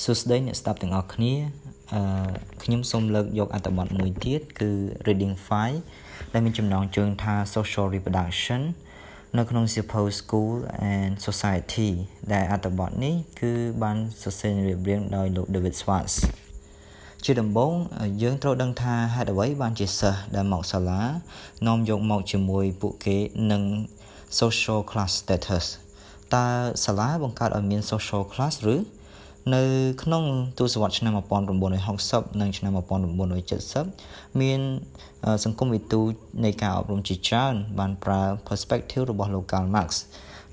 សួស្តីអ្នកស្ដាប់ទាំងអស់គ្នាអឺខ្ញុំសូមលើកយកអត្ថបទមួយទៀតគឺ Reading 5ដែលមានចំណងជើងថា Social Reproduction នៅក្នុងសៀវភៅ School and Society ដែលអត្ថបទនេះគឺបានសរសេររៀបរៀងដោយលោក David Schwartz ជាដំបូងយើងត្រូវដឹងថាហេតុអ្វីបានជាសិស្សដែលមកសាលានាំយកមកជាមួយពួកគេនឹង social class status តើសាលាបង្កើតឲ្យមាន social class ឬ នៅក្នុងទសវត្សរ៍ឆ្នាំ1960និងឆ្នាំ1970មានសង្គមវិទូនៃការអប់រំជាច្រើនបានប្រើ perspective របស់លោក Karl Marx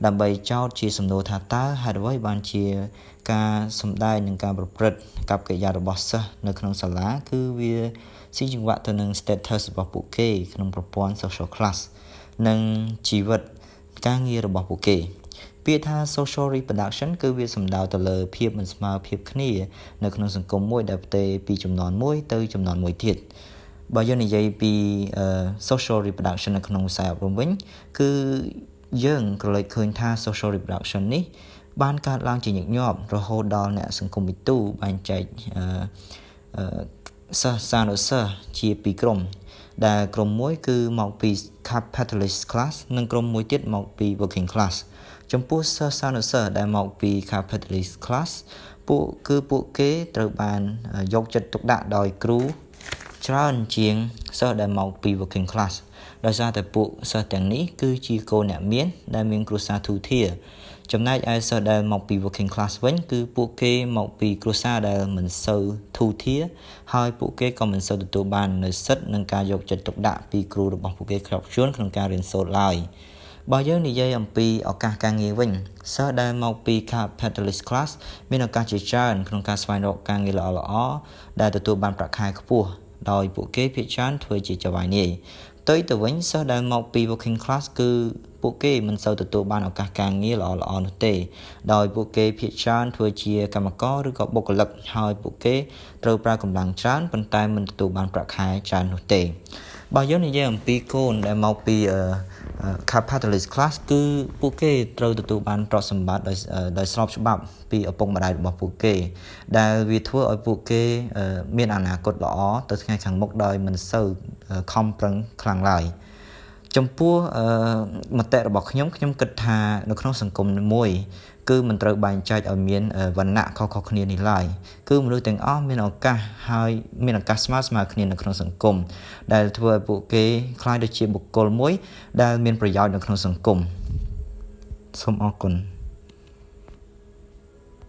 ដើម្បីចោទជាសំណួរថាតើហេតុអ្វីបានជាការសំដែងនិងការប្រព្រឹត្តកັບកិរិយារបស់សិស្សនៅក្នុងសាលាគឺវាស៊ីចង្វាក់ទៅនឹង status របស់ពួកគេក្នុងប្រព័ន្ធ social class និងជីវិតការងាររបស់ពួកគេ ពាក្យថា social reproduction គឺវាសំដៅទៅលើភាពមិនស្មើភាពគ្នា នៅក្នុងសង្គមមួយដែលផ្ទេរពីចំនួនមួយទៅចំនួនមួយទៀតបើយើងនិយាយពី social reproduction នៅក្នុងវិស័យអប់រំវិញ គឺយើងក៏លេចឃើញថា social reproduction នេះ បានកើតឡើងជាញឹកញាប់រហូតដល់អ្នកសង្គមវិទូបែងចែកអឺសិស្សសានុសិស្សជាពីរក្រុម ដែលក្រុមមួយគឺមកពី capitalist class និងក្រុមមួយទៀតមកពី working class ចំពោះសិស្សានុសិស្សដែលមកពី capitalist class ពួកគឺពួកគេត្រូវបានយកចិត្តទុកដាក់ដោយគ្រូច្រើនជាងសិស្សដែលមកពី working class ដោយសារតែពួកសិស្សទាំងនេះគឺជាកូនអ្នកមានដែលមានគ្រួសារទូធា ចំណែកឯសិស្សដែលមកពី working class វិញគឺពួកគេមកពីគ្រួសារដែលមិនសូវធូរធារហើយពួកគេក៏មិនសូវទទួលបាននូវសិទ្ធិនិងការយកចិត្តទុកដាក់ពីគ្រូរបស់ពួកគេគ្រប់ជ្រុនក្នុងការរៀនសូត្រឡើយ។បើយើងនិយាយអំពីឱកាសការងារវិញសិស្សដែលមកពី capitalist class មានឱកាសជាច្រើនក្នុងការស្វែងរកការងារល្អៗដែលទទួលបានប្រាក់ខែខ្ពស់ ដោយពួកគេភាគច្រើនធ្វើជាចៅហ្វាយនាយទៅទៅវិញសិស្សដែលមកពី working class គឺពួកគេមិនសូវទទួលបានឱកាសការងារល្អៗនោះទេដោយពួកគេភាគច្រើនធ្វើជាកម្មករឬក៏បុគ្គលិកហើយពួកគេត្រូវប្រើកម្លាំងច្រើនប៉ុន្តែមិនទទួលបានប្រាក់ខែច្រើននោះទេ បើយើងនិយាយអំពីកូនដែលមកពី capitalist class គឺពួកគេត្រូវទទួលបានទ្រព្យសម្បត្តិដោយដោយស្របច្បាប់ពីឪពុកម្ដាយរបស់ពួកគេ ដែលវាធ្វើឲ្យពួកគេ មានអនាគតល្អទៅថ្ងៃខាងមុខដោយមិនសូវខំប្រឹងខ្លាំងឡើយចំពោះមតិរបស់ខ្ញុំខ្ញុំគិតថានៅក្នុងសង្គមមួយ គឺមិនត្រូវបែងចែកឲ្យមានវណ្ណៈខុសៗគ្នានេះឡើយគឺមនុស្សទាំងអស់មានឱកាសហើយមានឱកាសស្មើស្មើគ្នានៅក្នុងសង្គមដែលធ្វើឲ្យពួកគេคล้ายទៅជាបុគ្គលមួយដែលមានប្រយោជន៍នៅក្នុងសង្គមសូមអរគុណ